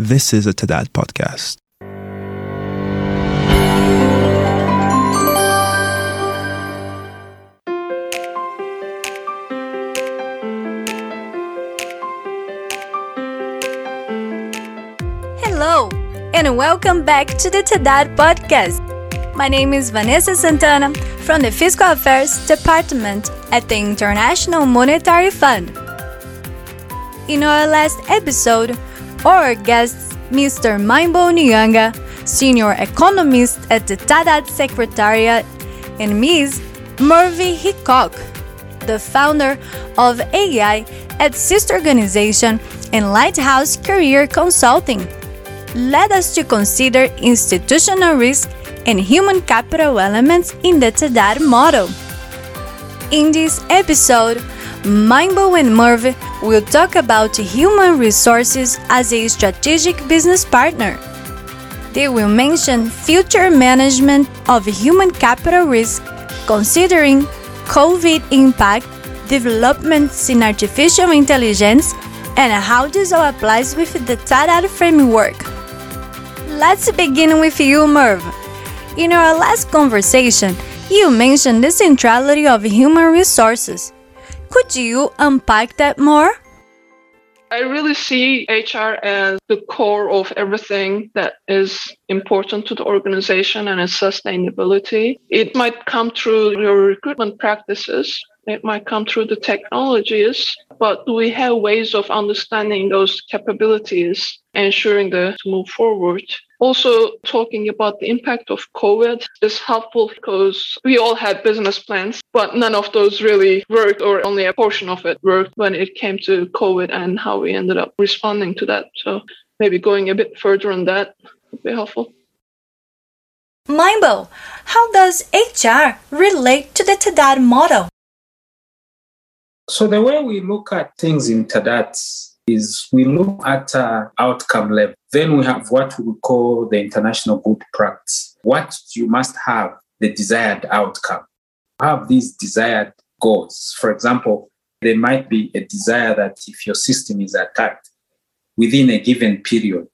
This is a TADAT podcast. Hello, and welcome back to the TADAT podcast. My name is Vanessa Santana from the Fiscal Affairs Department at the International Monetary Fund. In our last episode, our guests, Mr. Maimbo Nyanga, Senior Economist at the TADAT Secretariat, and Ms. Merve Hickok, the founder of AI at sister organization and Lighthouse Career Consulting, led us to consider institutional risk and human capital elements in the TADAT model. In this episode, Maimbo and Merve will talk about human resources as a strategic business partner. They will mention future management of human capital risk, considering COVID impact, developments in artificial intelligence, and how this all applies with the TADAT framework. Let's begin with you, Merv. In our last conversation, you mentioned the centrality of human resources. Could you unpack that more? I really see HR as the core of everything that is important to the organization and its sustainability. It might come through your recruitment practices, it might come through the technologies, but we have ways of understanding those capabilities, ensuring the to move forward? Also, talking about the impact of COVID is helpful because we all had business plans, but none of those really worked, or only a portion of it worked when it came to COVID and how we ended up responding to that. So, maybe going a bit further on that would be helpful. Maimbo, how does HR relate to the TADAT model? So the way we look at things in TADAT is we look at uh, outcome level. Then we have what we call the international good practice. What you must have the desired outcome. Have these desired goals. For example, there might be a desire that if your system is attacked within a given period,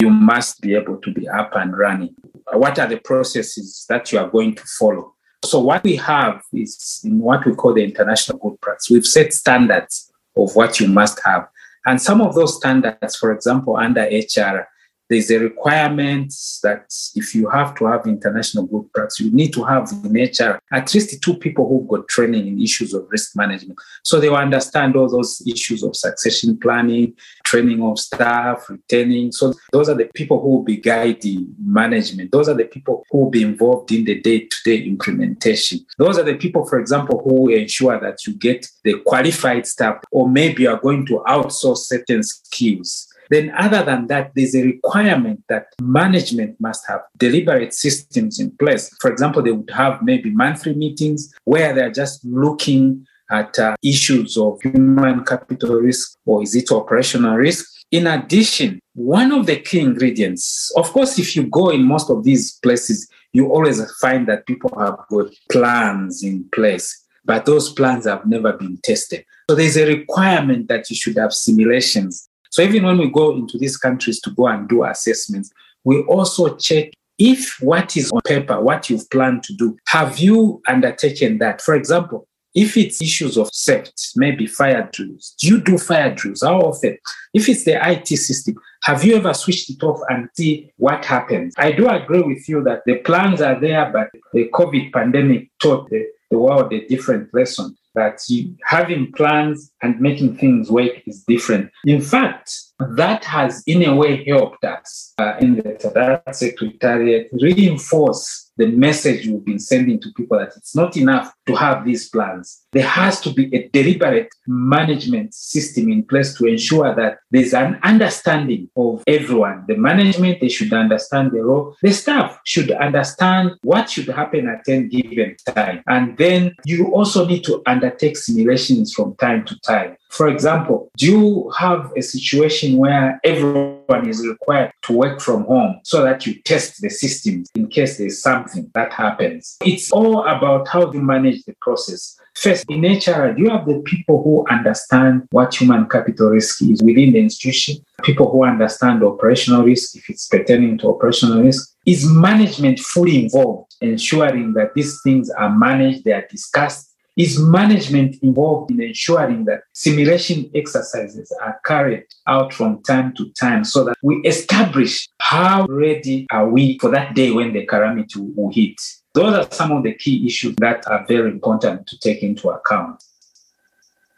you must be able to be up and running. What are the processes that you are going to follow? So what we have is in what we call the international good practice. We've set standards of what you must have. And some of those standards, for example, under HR, there's a requirement that if you have to have international good practice, you need to have in HR at least two people who've got training in issues of risk management. So they will understand all those issues of succession planning, training of staff, retaining. So those are the people who will be guiding management. Those are the people who will be involved in the day-to-day implementation. Those are the people, for example, who ensure that you get the qualified staff, or maybe you are going to outsource certain skills then, other than that, there's a requirement that management must have deliberate systems in place. For example, they would have maybe monthly meetings where they're just looking at uh, issues of human capital risk or is it operational risk. In addition, one of the key ingredients, of course, if you go in most of these places, you always find that people have got plans in place, but those plans have never been tested. So there's a requirement that you should have simulations so even when we go into these countries to go and do assessments, we also check if what is on paper, what you've planned to do, have you undertaken that? For example, if it's issues of safety, maybe fire drills, do you do fire drills? How often? If it's the IT system, have you ever switched it off and see what happens? I do agree with you that the plans are there, but the COVID pandemic taught the, the world a different lesson that you, having plans and making things work is different. In fact, that has in a way helped us uh, in the Secretariat reinforce the message we've been sending to people that it's not enough to have these plans. There has to be a deliberate management system in place to ensure that there's an understanding of everyone. The management, they should understand the role. The staff should understand what should happen at any given time. And then you also need to undertake simulations from time to time. For example, do you have a situation where everyone is required to work from home so that you test the systems in case there's something that happens? It's all about how you manage the process. First, in HR, you have the people who understand what human capital risk is within the institution? People who understand operational risk, if it's pertaining to operational risk? Is management fully involved, ensuring that these things are managed, they are discussed? Is management involved in ensuring that simulation exercises are carried out from time to time so that we establish how ready are we for that day when the calamity will hit? Those are some of the key issues that are very important to take into account.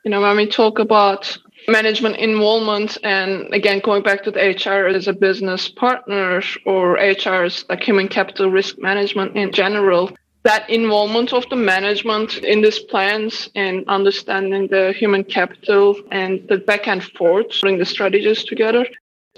You know, when we talk about management involvement and again going back to the hr as a business partner or hr's like human capital risk management in general that involvement of the management in these plans and understanding the human capital and the back and forth putting the strategies together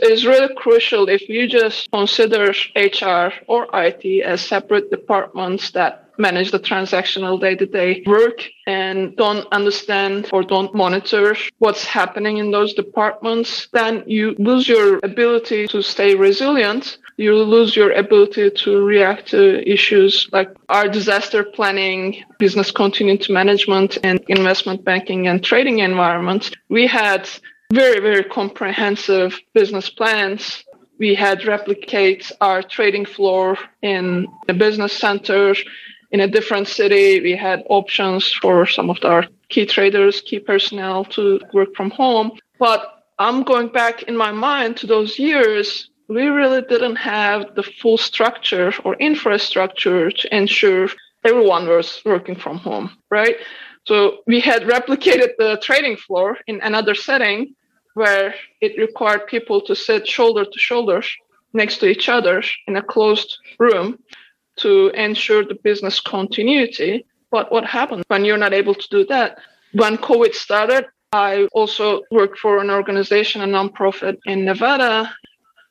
is really crucial if you just consider HR or IT as separate departments that manage the transactional day-to-day work and don't understand or don't monitor what's happening in those departments, then you lose your ability to stay resilient. You lose your ability to react to issues like our disaster planning, business continuity management, and investment banking and trading environments. We had very, very comprehensive business plans. We had replicate our trading floor in a business center in a different city. We had options for some of our key traders, key personnel to work from home. But I'm going back in my mind to those years. We really didn't have the full structure or infrastructure to ensure everyone was working from home, right? So we had replicated the trading floor in another setting, where it required people to sit shoulder to shoulder next to each other in a closed room to ensure the business continuity. But what happened when you're not able to do that? When COVID started, I also work for an organization, a nonprofit in Nevada.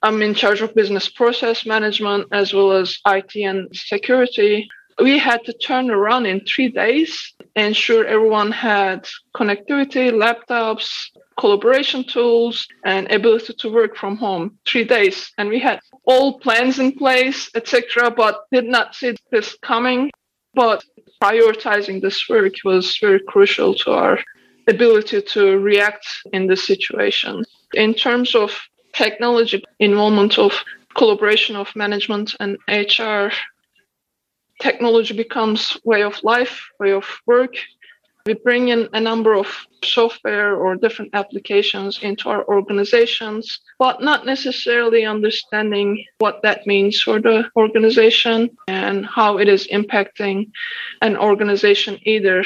I'm in charge of business process management as well as IT and security. We had to turn around in three days, ensure everyone had connectivity, laptops, collaboration tools and ability to work from home. Three days. And we had all plans in place etc but did not see this coming. But prioritizing this work was very crucial to our ability to react in this situation. In terms of technology involvement of collaboration of management and hr technology becomes way of life way of work we bring in a number of software or different applications into our organizations, but not necessarily understanding what that means for the organization and how it is impacting an organization either.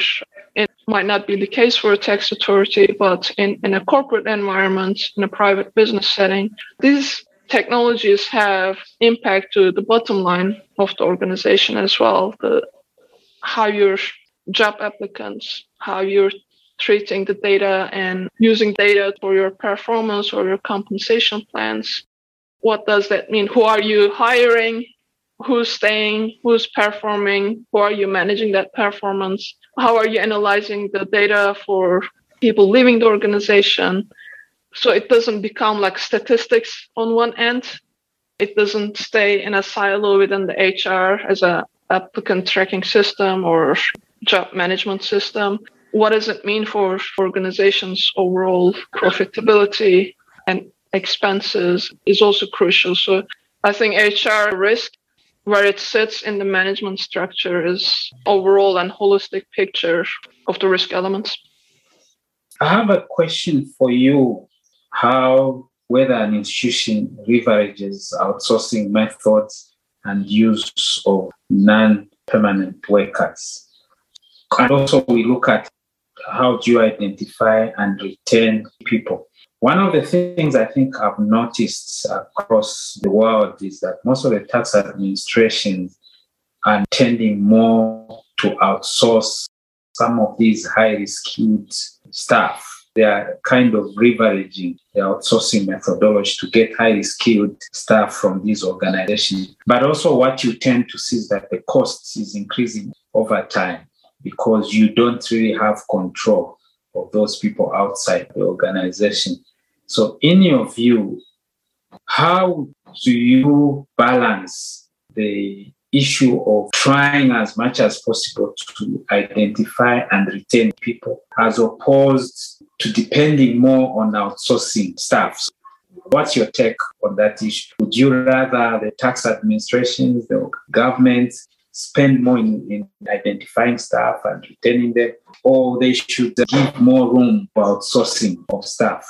It might not be the case for a tax authority, but in, in a corporate environment, in a private business setting, these technologies have impact to the bottom line of the organization as well. The how you're job applicants, how you're treating the data and using data for your performance or your compensation plans. What does that mean? Who are you hiring? Who's staying? Who's performing? Who are you managing that performance? How are you analyzing the data for people leaving the organization? So it doesn't become like statistics on one end. It doesn't stay in a silo within the HR as a applicant tracking system or job management system. What does it mean for, for organizations' overall profitability and expenses is also crucial. So I think HR risk, where it sits in the management structure, is overall and holistic picture of the risk elements. I have a question for you. How whether an institution leverages outsourcing methods and use of non-permanent workers and also, we look at how do you identify and retain people. One of the things I think I've noticed across the world is that most of the tax administrations are tending more to outsource some of these highly skilled staff. They are kind of leveraging the outsourcing methodology to get highly skilled staff from these organizations. But also, what you tend to see is that the cost is increasing over time because you don't really have control of those people outside the organization. So, in your view, how do you balance the issue of trying as much as possible to identify and retain people as opposed to depending more on outsourcing staff. What's your take on that issue? Would you rather the tax administrations, the government spend more in, in identifying staff and retaining them, or they should give more room for outsourcing of staff?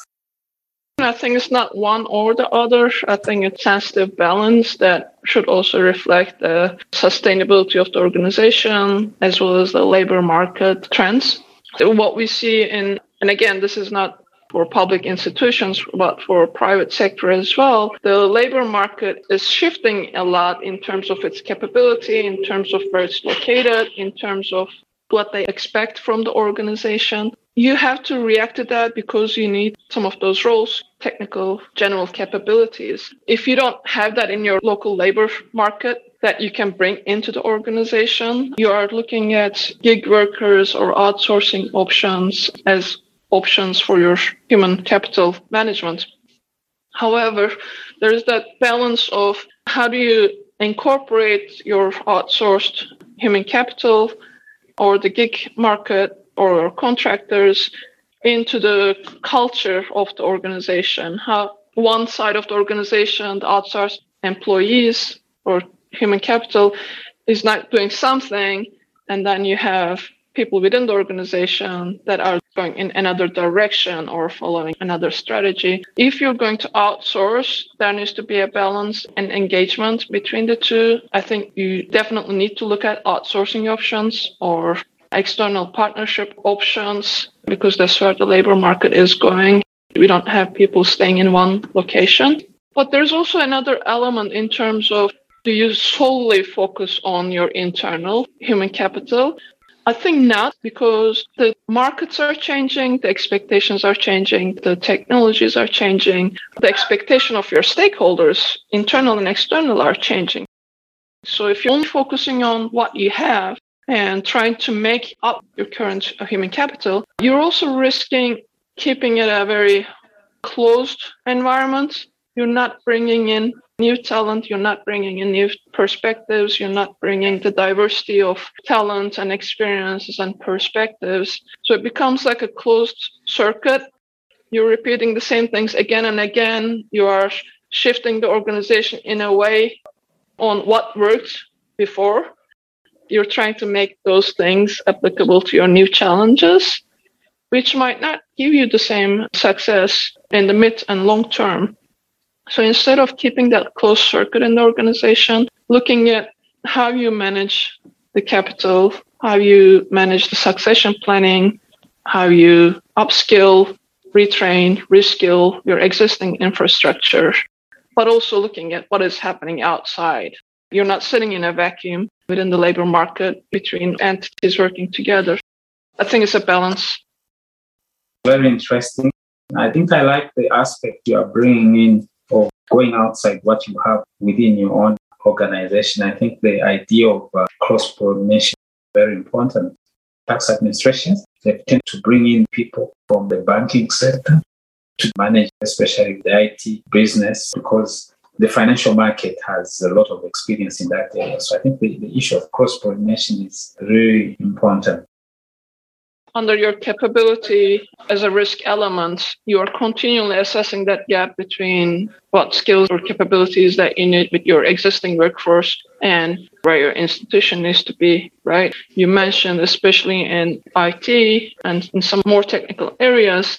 I think it's not one or the other. I think it's sensitive balance that should also reflect the sustainability of the organization as well as the labor market trends. What we see in, and again, this is not for public institutions, but for private sector as well, the labor market is shifting a lot in terms of its capability, in terms of where it's located, in terms of what they expect from the organization. You have to react to that because you need some of those roles, technical, general capabilities. If you don't have that in your local labor market, that you can bring into the organization. You are looking at gig workers or outsourcing options as options for your human capital management. However, there is that balance of how do you incorporate your outsourced human capital or the gig market or contractors into the culture of the organization. How one side of the organization, the outsourced employees or human capital, is not doing something, and then you have people within the organization that are going in another direction or following another strategy. If you're going to outsource, there needs to be a balance and engagement between the two. I think you definitely need to look at outsourcing options or external partnership options because that's where the labor market is going. We don't have people staying in one location. But there's also another element in terms of do you solely focus on your internal human capital I think not because the markets are changing, the expectations are changing, the technologies are changing, the expectation of your stakeholders, internal and external, are changing. So if you're only focusing on what you have and trying to make up your current human capital, you're also risking keeping it a very closed environment. You're not bringing in new talent, you're not bringing in new perspectives, you're not bringing the diversity of talent and experiences and perspectives. So it becomes like a closed circuit. You're repeating the same things again and again. You are shifting the organization in a way on what worked before. You're trying to make those things applicable to your new challenges, which might not give you the same success in the mid and long term. So instead of keeping that closed circuit in the organization, looking at how you manage the capital, how you manage the succession planning, how you upskill, retrain, reskill your existing infrastructure, but also looking at what is happening outside. You're not sitting in a vacuum within the labor market between entities working together. I think it's a balance. Very interesting. I think I like the aspect you are bringing in of going outside what you have within your own organization. I think the idea of uh, cross pollination is very important. Tax administrations they tend to bring in people from the banking sector to manage, especially the IT business, because the financial market has a lot of experience in that area. So I think the, the issue of cross pollination is really important under your capability as a risk element, you are continually assessing that gap between what skills or capabilities that you need with your existing workforce and where your institution needs to be, right? You mentioned, especially in IT and in some more technical areas,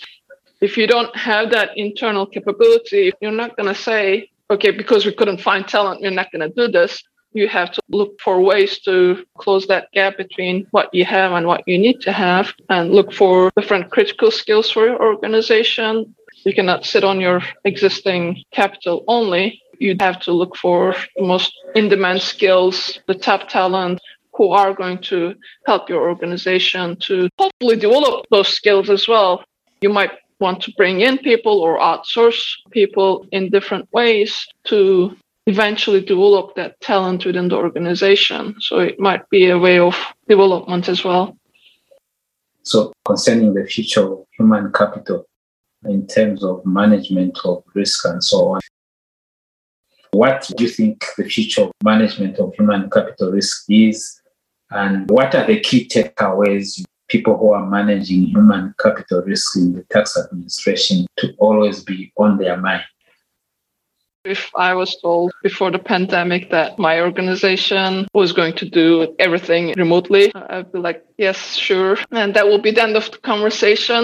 if you don't have that internal capability, you're not going to say, okay, because we couldn't find talent, we're not going to do this you have to look for ways to close that gap between what you have and what you need to have and look for different critical skills for your organization. You cannot sit on your existing capital only. You have to look for the most in demand skills, the top talent who are going to help your organization to hopefully develop those skills as well. You might want to bring in people or outsource people in different ways to eventually develop that talent within the organization. So it might be a way of development as well. So, concerning the future of human capital in terms of management of risk and so on, What do you think the future of management of human capital risk is? And what are the key takeaways people who are managing human capital risk in the tax administration to always be on their mind? If I was told before the pandemic that my organization was going to do everything remotely, I'd be like, yes, sure. And that will be the end of the conversation.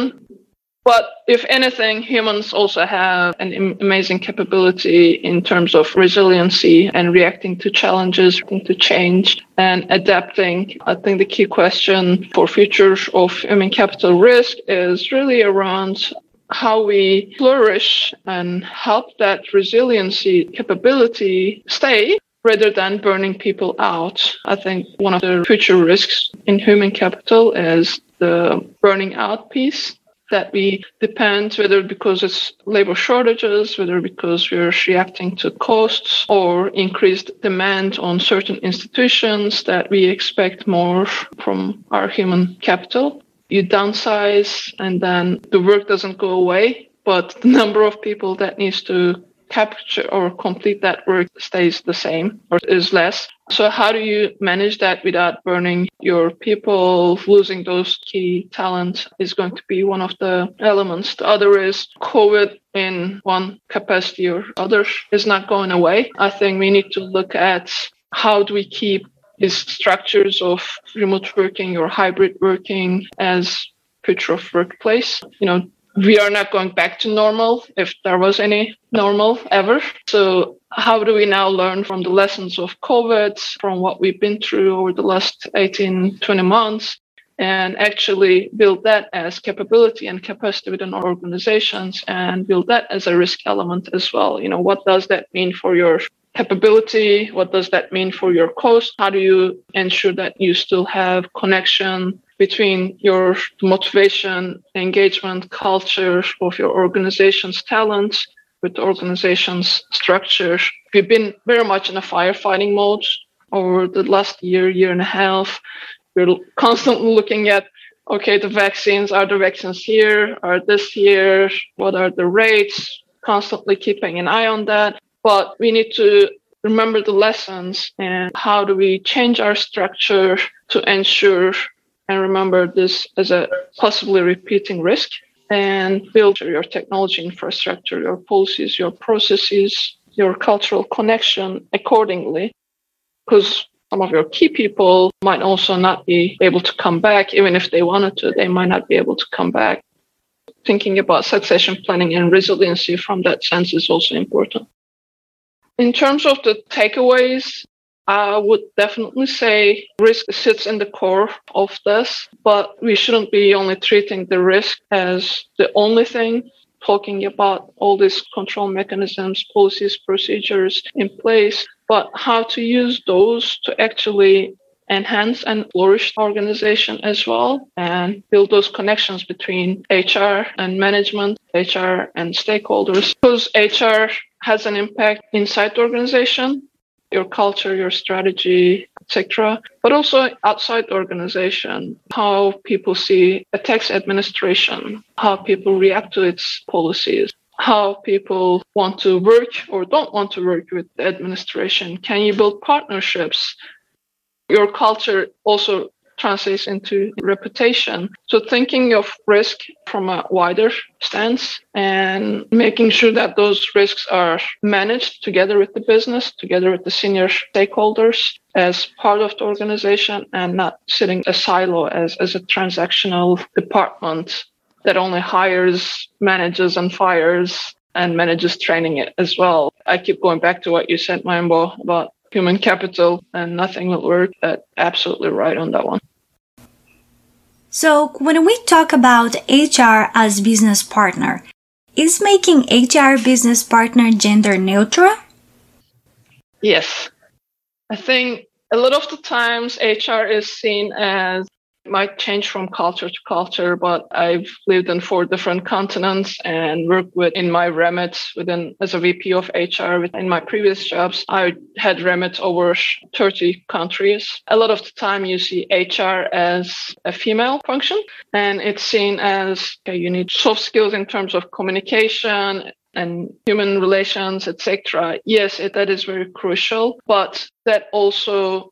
But if anything, humans also have an amazing capability in terms of resiliency and reacting to challenges, to change and adapting. I think the key question for future of human capital risk is really around how we flourish and help that resiliency capability stay rather than burning people out. I think one of the future risks in human capital is the burning out piece that we depend whether because it's labor shortages, whether because we're reacting to costs or increased demand on certain institutions that we expect more from our human capital. You downsize and then the work doesn't go away, but the number of people that needs to capture or complete that work stays the same or is less. So how do you manage that without burning your people, losing those key talents is going to be one of the elements. The other is COVID in one capacity or other is not going away. I think we need to look at how do we keep these structures of remote working or hybrid working as future of workplace. You know, we are not going back to normal if there was any normal ever. So how do we now learn from the lessons of COVID, from what we've been through over the last 18, 20 months, and actually build that as capability and capacity within our organizations and build that as a risk element as well. You know, what does that mean for your capability? What does that mean for your cost? How do you ensure that you still have connection between your motivation, engagement, culture of your organization's talents with the organization's structure? We've been very much in a firefighting mode over the last year, year and a half. We're constantly looking at okay, the vaccines are the vaccines here, are this here, what are the rates, constantly keeping an eye on that but we need to remember the lessons and how do we change our structure to ensure and remember this as a possibly repeating risk and build your technology infrastructure, your policies, your processes, your cultural connection accordingly. Because some of your key people might also not be able to come back, even if they wanted to, they might not be able to come back. Thinking about succession planning and resiliency from that sense is also important. In terms of the takeaways, I would definitely say risk sits in the core of this, but we shouldn't be only treating the risk as the only thing, talking about all these control mechanisms, policies, procedures in place, but how to use those to actually enhance and flourish the organization as well and build those connections between HR and management, HR and stakeholders. Because HR has an impact inside the organization, your culture, your strategy, etc., but also outside the organization, how people see a tax administration, how people react to its policies, how people want to work or don't want to work with the administration. Can you build partnerships? Your culture also translates into reputation. So thinking of risk from a wider stance and making sure that those risks are managed together with the business, together with the senior stakeholders as part of the organization and not sitting a silo as, as a transactional department that only hires, manages and fires and manages training it as well. I keep going back to what you said, Maimbo, about human capital and nothing will work. That absolutely right on that one. So when we talk about HR as business partner, is making HR business partner gender neutral? Yes. I think a lot of the times HR is seen as might change from culture to culture, but I've lived in four different continents and worked with in my remit within as a VP of HR in my previous jobs. I had remit over 30 countries. A lot of the time you see HR as a female function and it's seen as okay, you need soft skills in terms of communication and human relations, etc. Yes, it, that is very crucial, but that also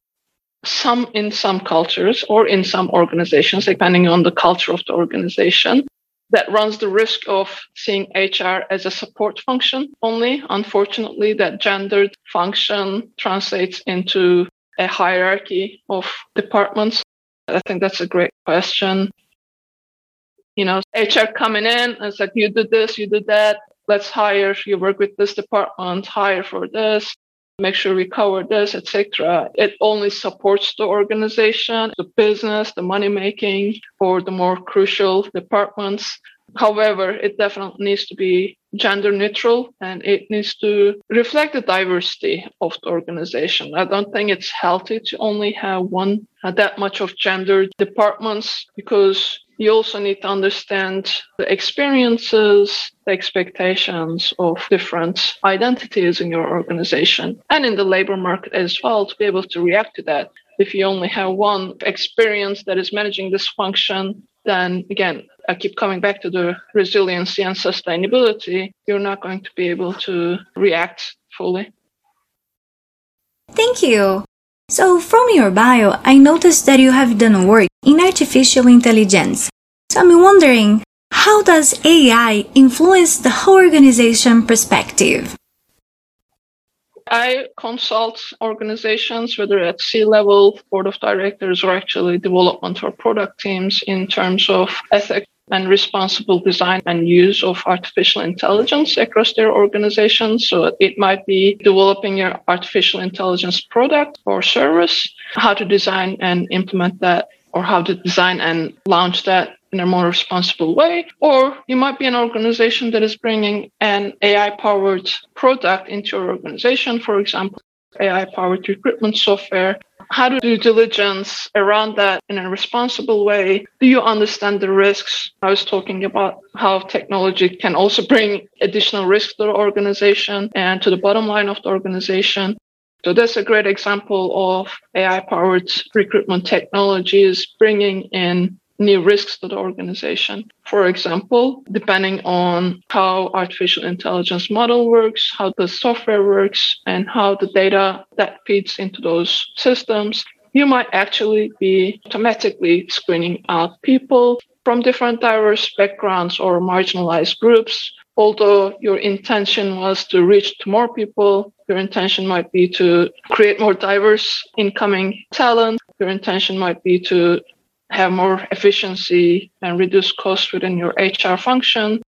some in some cultures or in some organizations, depending on the culture of the organization, that runs the risk of seeing HR as a support function only. Unfortunately, that gendered function translates into a hierarchy of departments. I think that's a great question. You know, HR coming in and it's like, you do this, you do that. Let's hire, you work with this department, hire for this make sure we cover this, etc. It only supports the organization, the business, the money making, or the more crucial departments. However, it definitely needs to be gender neutral and it needs to reflect the diversity of the organization. I don't think it's healthy to only have one uh, that much of gendered departments because you also need to understand the experiences, the expectations of different identities in your organization and in the labor market as well to be able to react to that. If you only have one experience that is managing this function, then again, I keep coming back to the resiliency and sustainability, you're not going to be able to react fully. Thank you. So, from your bio, I noticed that you have done work in artificial intelligence. So, I'm wondering how does AI influence the whole organization perspective? I consult organizations, whether at C level, board of directors, or actually development or product teams, in terms of ethics and responsible design and use of artificial intelligence across their organizations. So it might be developing your artificial intelligence product or service, how to design and implement that, or how to design and launch that in a more responsible way. Or you might be an organization that is bringing an AI powered product into your organization, for example, AI powered recruitment software. How to do diligence around that in a responsible way? Do you understand the risks? I was talking about how technology can also bring additional risk to the organization and to the bottom line of the organization. So that's a great example of AI powered recruitment technologies bringing in new risks to the organization. For example, depending on how artificial intelligence model works, how the software works, and how the data that feeds into those systems, you might actually be automatically screening out people from different diverse backgrounds or marginalized groups. Although your intention was to reach to more people, your intention might be to create more diverse incoming talent. Your intention might be to have more efficiency and reduce costs within your HR function.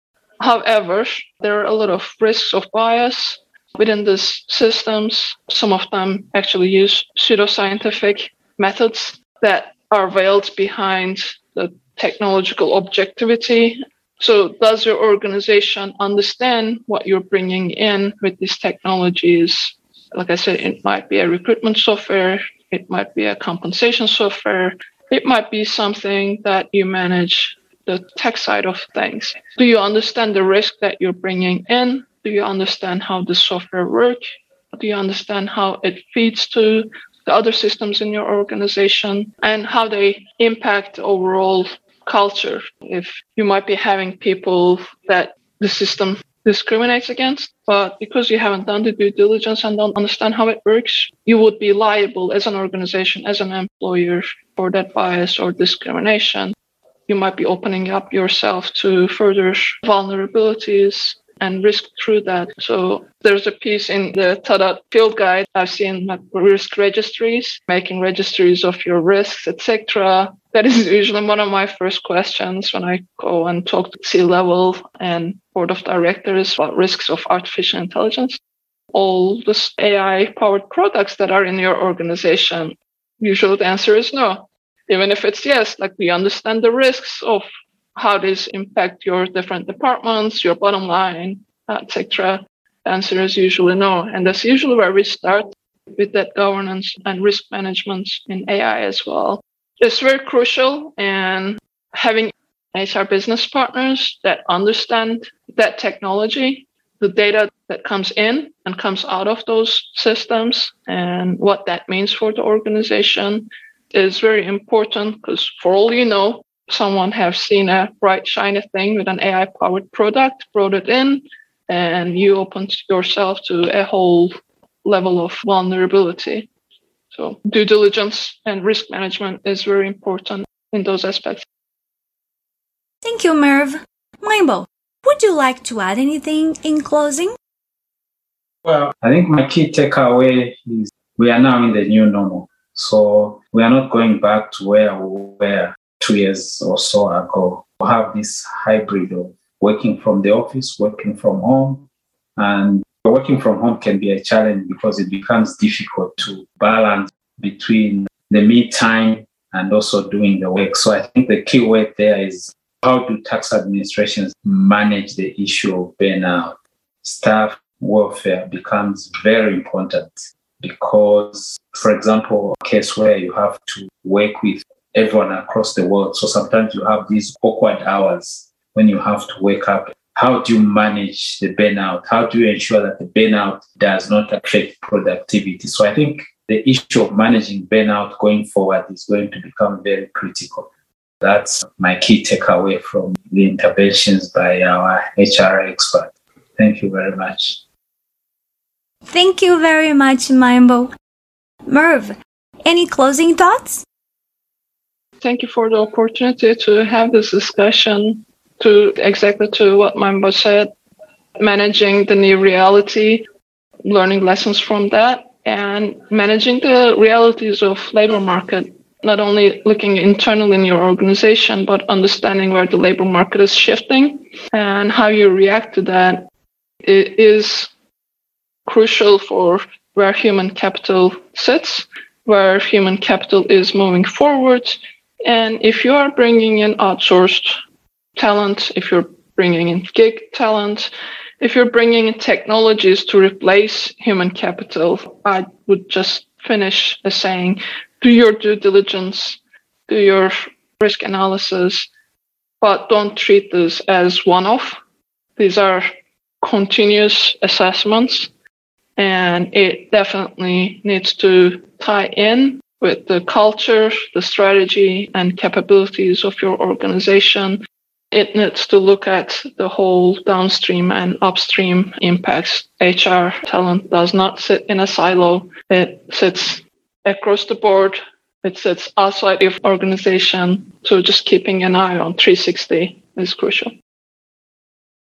However, there are a lot of risks of bias within these systems. Some of them actually use pseudoscientific methods that are veiled behind the technological objectivity. So, does your organization understand what you're bringing in with these technologies? Like I said, it might be a recruitment software, it might be a compensation software, it might be something that you manage the tech side of things. Do you understand the risk that you're bringing in? Do you understand how the software works? Do you understand how it feeds to the other systems in your organization and how they impact overall culture? If you might be having people that the system discriminates against, but because you haven't done the due diligence and don't understand how it works, you would be liable as an organization, as an employer for that bias or discrimination. You might be opening up yourself to further vulnerabilities and risk through that. So there's a piece in the TADAT field guide. I've seen risk registries, making registries of your risks, etc. That is usually one of my first questions when I go and talk to C-level and board of directors about risks of artificial intelligence. All the AI powered products that are in your organization. Usually the answer is no. Even if it's yes, like we understand the risks of how this impact your different departments, your bottom line, etc. Answer is usually no. And that's usually where we start with that governance and risk management in AI as well. It's very crucial and having HR business partners that understand that technology, the data that comes in and comes out of those systems and what that means for the organization is very important because for all you know, someone have seen a bright shiny thing with an AI powered product, brought it in, and you open yourself to a whole level of vulnerability. So due diligence and risk management is very important in those aspects. Thank you, Merv. Maimbo, would you like to add anything in closing? Well, I think my key takeaway is we are now in the new normal. So we are not going back to where we were two years or so ago. We have this hybrid of working from the office, working from home. And working from home can be a challenge because it becomes difficult to balance between the me time and also doing the work. So I think the key word there is how do tax administrations manage the issue of burnout? Staff welfare becomes very important because, for example, a case where you have to work with everyone across the world. So sometimes you have these awkward hours when you have to wake up. How do you manage the burnout? How do you ensure that the burnout does not affect productivity? So I think the issue of managing burnout going forward is going to become very critical. That's my key takeaway from the interventions by our HR expert. Thank you very much. Thank you very much, Maimbo. Merv, any closing thoughts? Thank you for the opportunity to have this discussion to exactly to what Maimbo said, managing the new reality, learning lessons from that, and managing the realities of labor market not only looking internally in your organization but understanding where the labor market is shifting and how you react to that it is crucial for where human capital sits, where human capital is moving forward. And if you are bringing in outsourced talent, if you're bringing in gig talent, if you're bringing in technologies to replace human capital, I would just finish as saying do your due diligence, do your risk analysis, but don't treat this as one off. These are continuous assessments and it definitely needs to tie in with the culture, the strategy, and capabilities of your organization. It needs to look at the whole downstream and upstream impacts. HR talent does not sit in a silo. It sits across the board. It sits outside of organization. So just keeping an eye on 360 is crucial.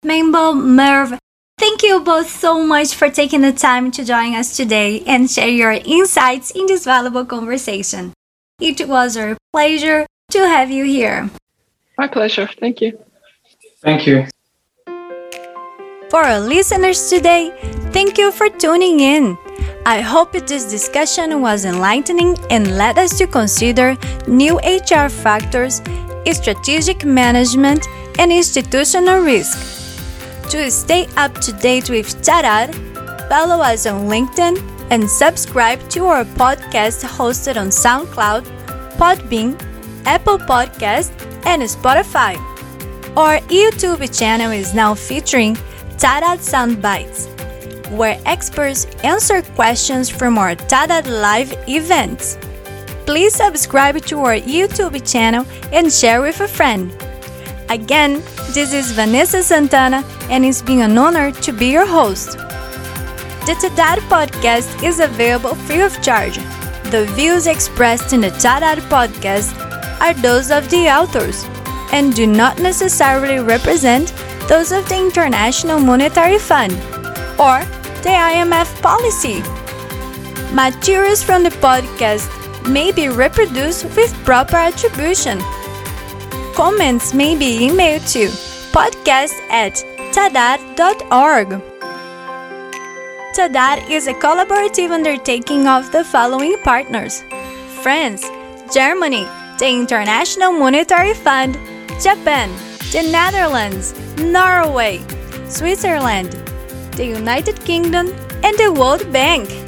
Maimbo, Merv, Thank you both so much for taking the time to join us today and share your insights in this valuable conversation. It was our pleasure to have you here. My pleasure. Thank you. Thank you. For our listeners today, thank you for tuning in. I hope this discussion was enlightening and led us to consider new HR factors, strategic management, and institutional risk. To stay up to date with TADAT, follow us on LinkedIn and subscribe to our podcast hosted on SoundCloud, Podbean, Apple Podcast, and Spotify. Our YouTube channel is now featuring TADAT Sound Bites, where experts answer questions from our TADAT live events. Please subscribe to our YouTube channel and share with a friend. Again, this is Vanessa Santana, and it's been an honor to be your host. The TADAT podcast is available free of charge. The views expressed in the TADAT podcast are those of the authors and do not necessarily represent those of the International Monetary Fund or the IMF policy. Materials from the podcast may be reproduced with proper attribution Comments may be emailed to podcast at tadat.org. TADAT is a collaborative undertaking of the following partners France, Germany, the International Monetary Fund, Japan, the Netherlands, Norway, Switzerland, the United Kingdom, and the World Bank.